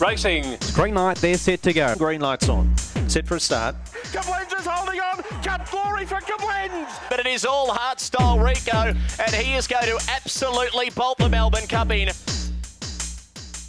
Racing. Green light, they're set to go. Green lights on. Set for a start. Kablins is holding on. Cut glory for Kablins. But it is all heart style Rico, and he is going to absolutely bolt the Melbourne Cup in.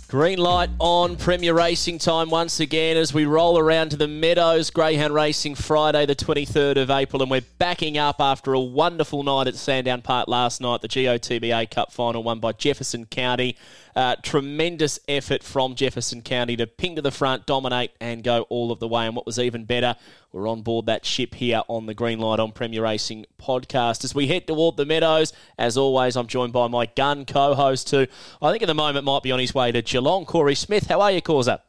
Green light on Premier Racing time once again as we roll around to the Meadows Greyhound Racing Friday, the 23rd of April, and we're backing up after a wonderful night at Sandown Park last night, the GOTBA Cup final won by Jefferson County. Uh, tremendous effort from Jefferson County to ping to the front, dominate, and go all of the way. And what was even better, we're on board that ship here on the Green Light on Premier Racing podcast. As we head toward the Meadows, as always, I'm joined by my gun co host, who I think at the moment might be on his way to Geelong, Corey Smith. How are you, Causa?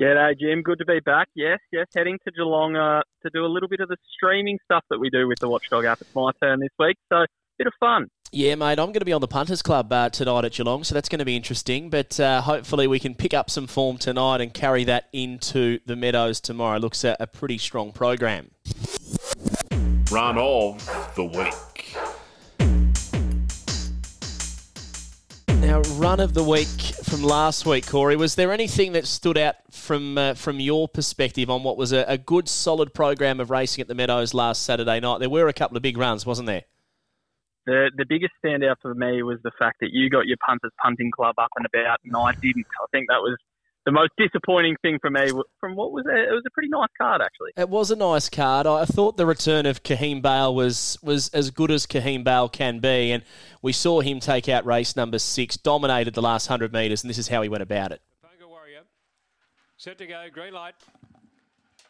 G'day, Jim. Good to be back. Yes, yes, heading to Geelong uh, to do a little bit of the streaming stuff that we do with the Watchdog app. It's my turn this week, so bit of fun. Yeah, mate, I'm going to be on the Punters Club uh, tonight at Geelong, so that's going to be interesting. But uh, hopefully, we can pick up some form tonight and carry that into the Meadows tomorrow. Looks a, a pretty strong program. Run of the week. Now, run of the week from last week, Corey. Was there anything that stood out from uh, from your perspective on what was a, a good, solid program of racing at the Meadows last Saturday night? There were a couple of big runs, wasn't there? The the biggest standout for me was the fact that you got your punters punting club up and about, and I didn't. I think that was the most disappointing thing for me. From what was it? It was a pretty nice card, actually. It was a nice card. I thought the return of Kahim Bale was was as good as Kahim Bale can be, and we saw him take out race number six, dominated the last hundred metres, and this is how he went about it. Punga Warrior. Set to go. Green light.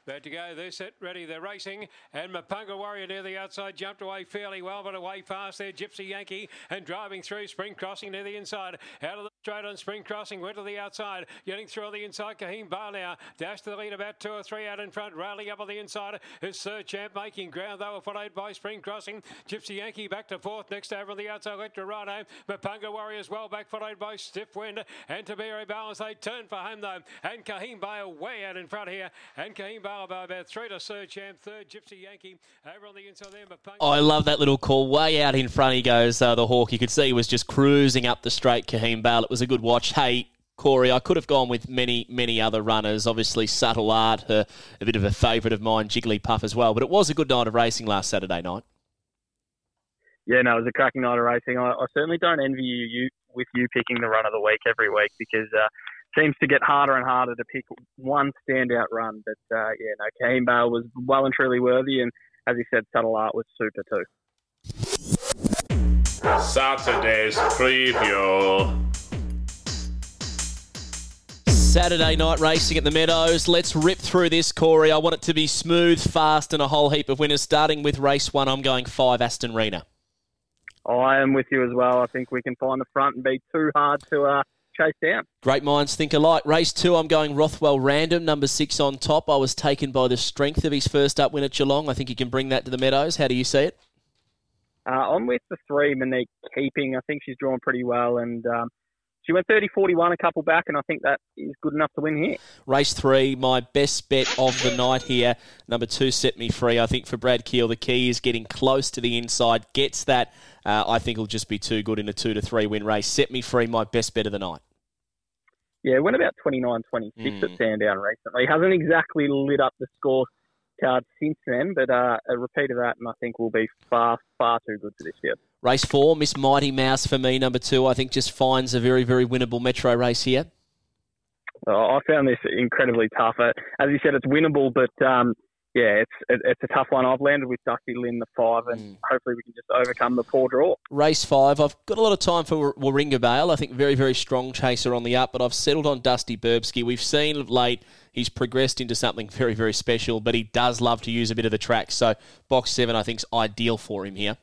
They're to go. They're set, ready. They're racing. And Mapunga Warrior near the outside jumped away fairly well, but away fast there. Gypsy Yankee and driving through. Spring Crossing near the inside. Out of the straight on Spring Crossing. Went to the outside. Getting through on the inside. Kahim Bar now. Dashed to the lead about two or three out in front. Railing up on the inside is Sir Champ making ground. They were followed by Spring Crossing. Gypsy Yankee back to fourth. Next over on the outside. Electorado. Mapunga Warriors well back, followed by Stiff Wind and Taberi Balance. They turn for home though. And Kahim Bale way out in front here. And Kahim Bale about three to Sir Champ, third Gypsy Yankee over on the inside there. Mapunga. Oh, I love that little call. Way out in front he goes, uh, the Hawk. You could see he was just cruising up the straight, Kahim Bale. It was a good watch. Hey, Corey, I could have gone with many, many other runners. Obviously, Subtle Art, uh, a bit of a favourite of mine, Jigglypuff as well. But it was a good night of racing last Saturday night. Yeah, no, it was a cracking night of racing. I, I certainly don't envy you, you with you picking the run of the week every week because uh, seems to get harder and harder to pick one standout run. But uh, yeah, no, Kahim Bale was well and truly worthy, and as he said, Subtle Art was super too. Saturday's preview. Saturday night racing at the Meadows. Let's rip through this, Corey. I want it to be smooth, fast, and a whole heap of winners. Starting with race one, I'm going five Aston Rena. I am with you as well. I think we can find the front and be too hard to uh, chase down. Great minds think alike. Race two, I'm going Rothwell Random, number six on top. I was taken by the strength of his first up win at Geelong. I think he can bring that to the Meadows. How do you see it? Uh, I'm with the three, Monique Keeping. I think she's drawn pretty well, and um, she went 30 41 a couple back, and I think that is good enough to win here. Race three, my best bet of the night here. Number two, Set Me Free. I think for Brad Keel, the key is getting close to the inside, gets that. Uh, I think it'll just be too good in a two to three win race. Set Me Free, my best bet of the night. Yeah, went about 29 26 Mm. at Sandown recently. Hasn't exactly lit up the score card since then, but uh, a repeat of that, and I think will be far, far too good for this field. Race four, Miss Mighty Mouse for me, number two. I think just finds a very, very winnable metro race here. Uh, I found this incredibly tough. Uh, as you said, it's winnable, but um, yeah, it's it, it's a tough one. I've landed with Dusty Lynn the five, and Mm. hopefully we can just overcome the poor draw. Race five, I've got a lot of time for Warringa Bale. I think very, very strong chaser on the up, but I've settled on Dusty Burbsky. We've seen of late he's progressed into something very, very special, but he does love to use a bit of the track. So box seven, I think, is ideal for him here.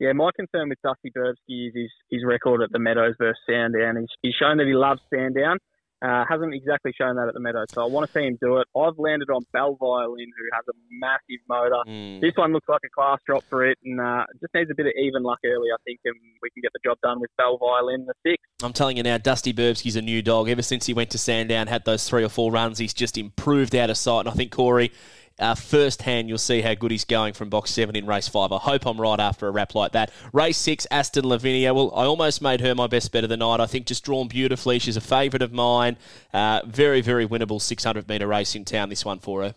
Yeah, my concern with Dusty Burbsky is his, his record at the Meadows versus Sandown. He's, he's shown that he loves Sandown. Uh, hasn't exactly shown that at the Meadows, so I want to see him do it. I've landed on Bell Violin, who has a massive motor. Mm. This one looks like a class drop for it, and uh, just needs a bit of even luck early, I think, and we can get the job done with Bell Violin, the six. I'm telling you now, Dusty Burbsky's a new dog. Ever since he went to Sandown, had those three or four runs, he's just improved out of sight. And I think Corey, uh, firsthand, you'll see how good he's going from box seven in race five. I hope I'm right after a wrap like that. Race six, Aston Lavinia. Well, I almost made her my best bet of the night. I think just drawn beautifully. She's a favourite of mine. Uh, very, very winnable 600 metre race in town, this one for her.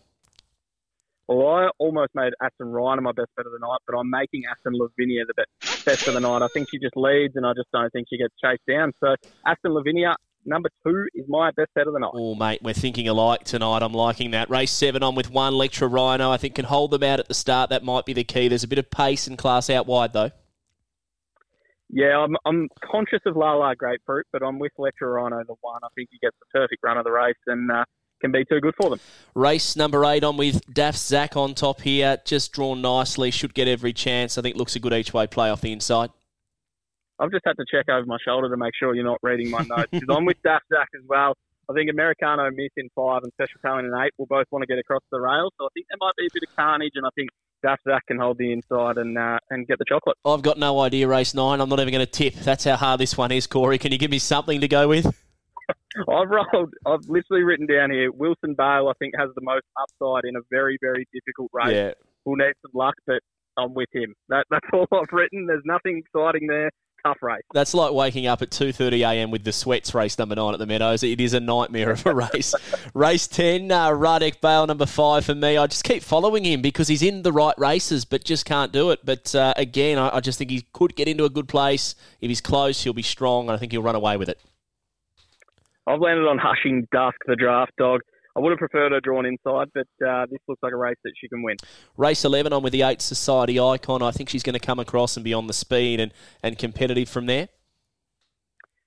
Well, I almost made Aston Rhino my best bet of the night, but I'm making Aston Lavinia the best of the night. I think she just leads, and I just don't think she gets chased down. So Aston Lavinia, number two, is my best bet of the night. Oh, mate, we're thinking alike tonight. I'm liking that. Race seven on with one Lectra Rhino. I think can hold them out at the start. That might be the key. There's a bit of pace and class out wide, though. Yeah, I'm, I'm conscious of La La Grapefruit, but I'm with Lectra Rhino, the one. I think he gets the perfect run of the race, and uh, can be too good for them. Race number eight on with Daff Zack on top here, just drawn nicely, should get every chance. I think looks a good each way play off the inside. I've just had to check over my shoulder to make sure you're not reading my notes because I'm with Daff Zack as well. I think Americano Miss in five and Special Talent in eight will both want to get across the rail, so I think there might be a bit of carnage, and I think Daff Zack can hold the inside and uh, and get the chocolate. I've got no idea. Race nine. I'm not even going to tip. That's how hard this one is, Corey. Can you give me something to go with? I've rolled. I've literally written down here. Wilson Bale, I think, has the most upside in a very, very difficult race. Yeah. We'll need some luck, but I'm with him. That, that's all I've written. There's nothing exciting there. Tough race. That's like waking up at 2:30 a.m. with the sweats race number nine at the Meadows. It is a nightmare of a race. race 10, uh, Radek Bale number five for me. I just keep following him because he's in the right races, but just can't do it. But uh, again, I, I just think he could get into a good place. If he's close, he'll be strong, and I think he'll run away with it. I've landed on Hushing Dusk, the draft dog. I would have preferred her drawn inside, but uh, this looks like a race that she can win. Race 11 on with the 8 Society Icon. I think she's going to come across and be on the speed and, and competitive from there.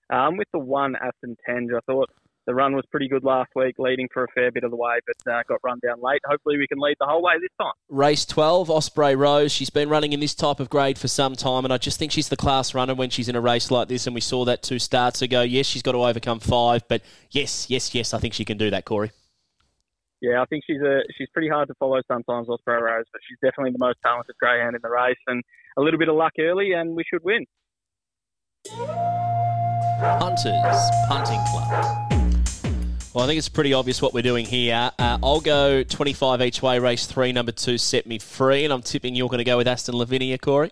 Um, with the 1 Aston Tenge, I thought the run was pretty good last week, leading for a fair bit of the way, but uh, got run down late. Hopefully, we can lead the whole way this time. Race 12, Osprey Rose. She's been running in this type of grade for some time, and I just think she's the class runner when she's in a race like this. And we saw that two starts ago. Yes, she's got to overcome five, but yes, yes, yes, I think she can do that, Corey. Yeah, I think she's a she's pretty hard to follow sometimes, Osprey Rose, but she's definitely the most talented greyhound in the race, and a little bit of luck early, and we should win. Punters Punting Club. Well, I think it's pretty obvious what we're doing here. Uh, I'll go 25 each way, race three, number two, set me free, and I'm tipping you're going to go with Aston Lavinia, Corey.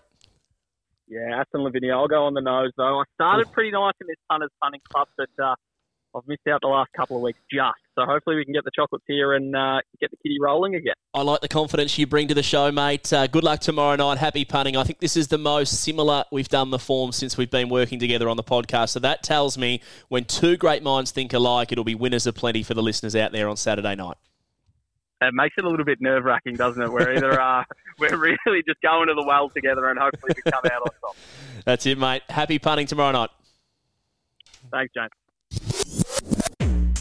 Yeah, Aston Lavinia. I'll go on the nose, though. I started pretty nice in this Punters Punting Club, but uh, I've missed out the last couple of weeks just. So hopefully we can get the chocolates here and uh, get the kitty rolling again. I like the confidence you bring to the show, mate. Uh, good luck tomorrow night. Happy punting. I think this is the most similar we've done the form since we've been working together on the podcast. So that tells me when two great minds think alike, it'll be winners of plenty for the listeners out there on Saturday night. It makes it a little bit nerve wracking, doesn't it? We're either uh, we're really just going to the well together, and hopefully we come out on top. That's it, mate. Happy punting tomorrow night. Thanks, James.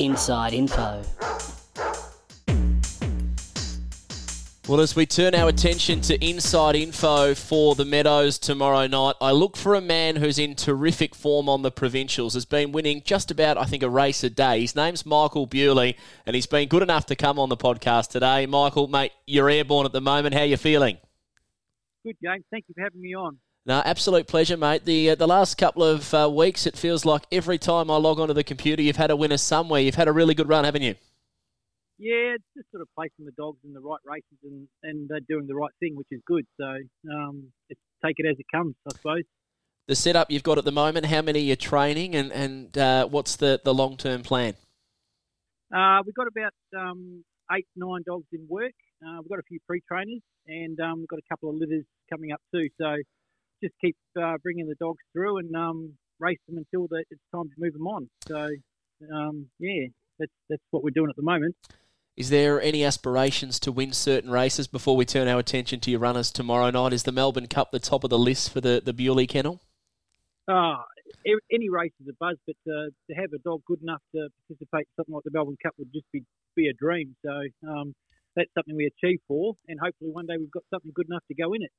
Inside Info. Well, as we turn our attention to inside info for the Meadows tomorrow night, I look for a man who's in terrific form on the provincials. Has been winning just about, I think, a race a day. His name's Michael Bewley, and he's been good enough to come on the podcast today. Michael, mate, you're airborne at the moment. How you feeling? Good, James. Thank you for having me on. No, absolute pleasure, mate. The uh, the last couple of uh, weeks, it feels like every time I log onto the computer, you've had a winner somewhere. You've had a really good run, haven't you? Yeah, it's just sort of placing the dogs in the right races and and uh, doing the right thing, which is good. So um, take it as it comes, I suppose. The setup you've got at the moment, how many you're training, and and uh, what's the the long term plan? Uh, we've got about um, eight nine dogs in work. Uh, we've got a few pre trainers, and um, we've got a couple of litters coming up too. So just keep uh, bringing the dogs through and um, race them until the, it's time to move them on. So um, yeah, that's that's what we're doing at the moment. Is there any aspirations to win certain races before we turn our attention to your runners tomorrow night? Is the Melbourne Cup the top of the list for the, the Bewley Kennel? Uh, any race is a buzz, but uh, to have a dog good enough to participate in something like the Melbourne Cup would just be, be a dream. So um, that's something we achieve for, and hopefully one day we've got something good enough to go in it.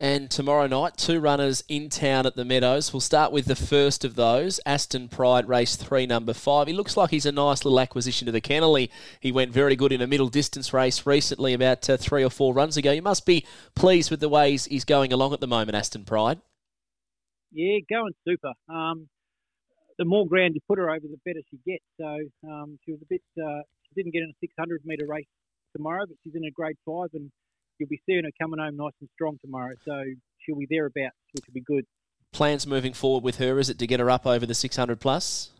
And tomorrow night, two runners in town at the Meadows. We'll start with the first of those, Aston Pride, race three, number five. He looks like he's a nice little acquisition to the kennel. He, he went very good in a middle distance race recently, about uh, three or four runs ago. You must be pleased with the way he's, he's going along at the moment, Aston Pride. Yeah, going super. Um, the more ground you put her over, the better she gets. So um, she was a bit. Uh, she didn't get in a 600 metre race tomorrow, but she's in a grade five, and you'll be seeing her coming home nice and strong tomorrow. So she'll be thereabouts, which will be good. Plans moving forward with her is it to get her up over the 600 plus?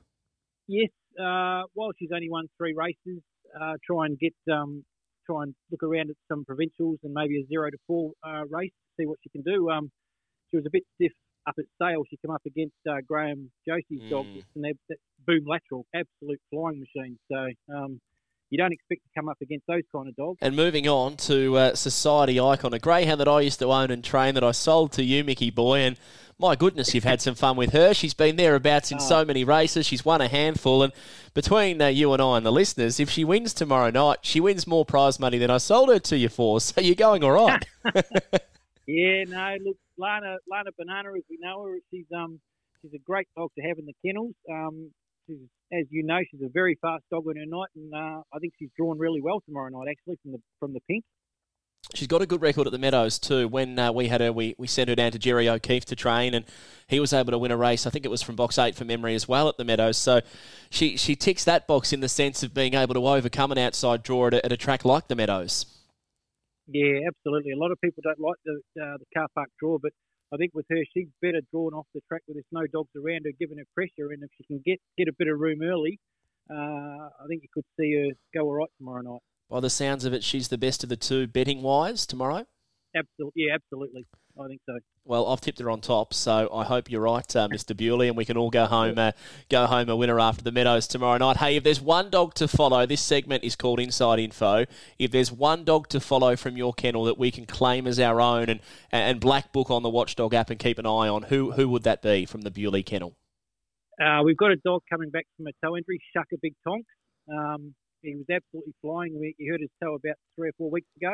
Yes. Uh, while she's only won three races, uh, try and get um, try and look around at some provincials and maybe a zero to four uh, race, see what she can do. Um, she was a bit stiff up at Sale. She came up against uh, Graham Josie's mm. dog, and they're boom lateral, absolute flying machine. So um, you don't expect to come up against those kind of dogs. And moving on to uh, Society Icon, a greyhound that I used to own and train that I sold to you, Mickey Boy, and my goodness, you've had some fun with her. She's been thereabouts in oh. so many races. She's won a handful, and between uh, you and I and the listeners, if she wins tomorrow night, she wins more prize money than I sold her to you for. So you're going all right. yeah, no, look, Lana, Lana Banana, as we know her, she's um, she's a great dog to have in the kennels. Um, she's, as you know, she's a very fast dog on her night, and uh, I think she's drawn really well tomorrow night, actually, from the from the pink. She's got a good record at the Meadows too. When uh, we had her, we, we sent her down to Jerry O'Keefe to train, and he was able to win a race. I think it was from box eight for memory as well at the Meadows. So she she ticks that box in the sense of being able to overcome an outside draw at a, at a track like the Meadows. Yeah, absolutely. A lot of people don't like the uh, the car park draw, but I think with her, she's better drawn off the track where there's no dogs around her, giving her pressure. And if she can get get a bit of room early, uh, I think you could see her go all right tomorrow night. By the sounds of it, she's the best of the two betting wise tomorrow. Absolutely, yeah, absolutely. I think so. Well, I've tipped her on top, so I hope you're right, uh, Mr. Bewley, and we can all go home, uh, go home a winner after the Meadows tomorrow night. Hey, if there's one dog to follow, this segment is called Inside Info. If there's one dog to follow from your kennel that we can claim as our own and and black book on the Watchdog app and keep an eye on, who who would that be from the Bewley kennel? Uh, we've got a dog coming back from a toe injury, Shaka Big Tonk. Um, he was absolutely flying. We, you heard his toe about three or four weeks ago,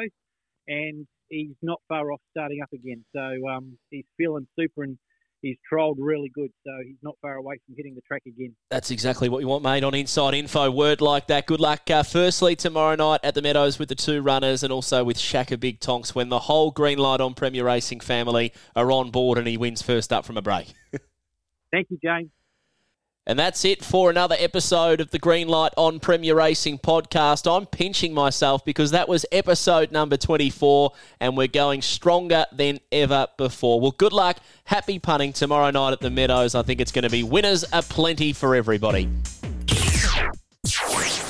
and he's not far off starting up again. So um, he's feeling super and he's trolled really good, so he's not far away from hitting the track again. That's exactly what you want, mate, on Inside Info. Word like that. Good luck, uh, firstly, tomorrow night at the Meadows with the two runners and also with Shaka Big Tonks when the whole green light on Premier Racing family are on board and he wins first up from a break. Thank you, James. And that's it for another episode of the Green Light on Premier Racing podcast. I'm pinching myself because that was episode number 24 and we're going stronger than ever before. Well, good luck. Happy punting tomorrow night at the Meadows. I think it's going to be winners aplenty for everybody.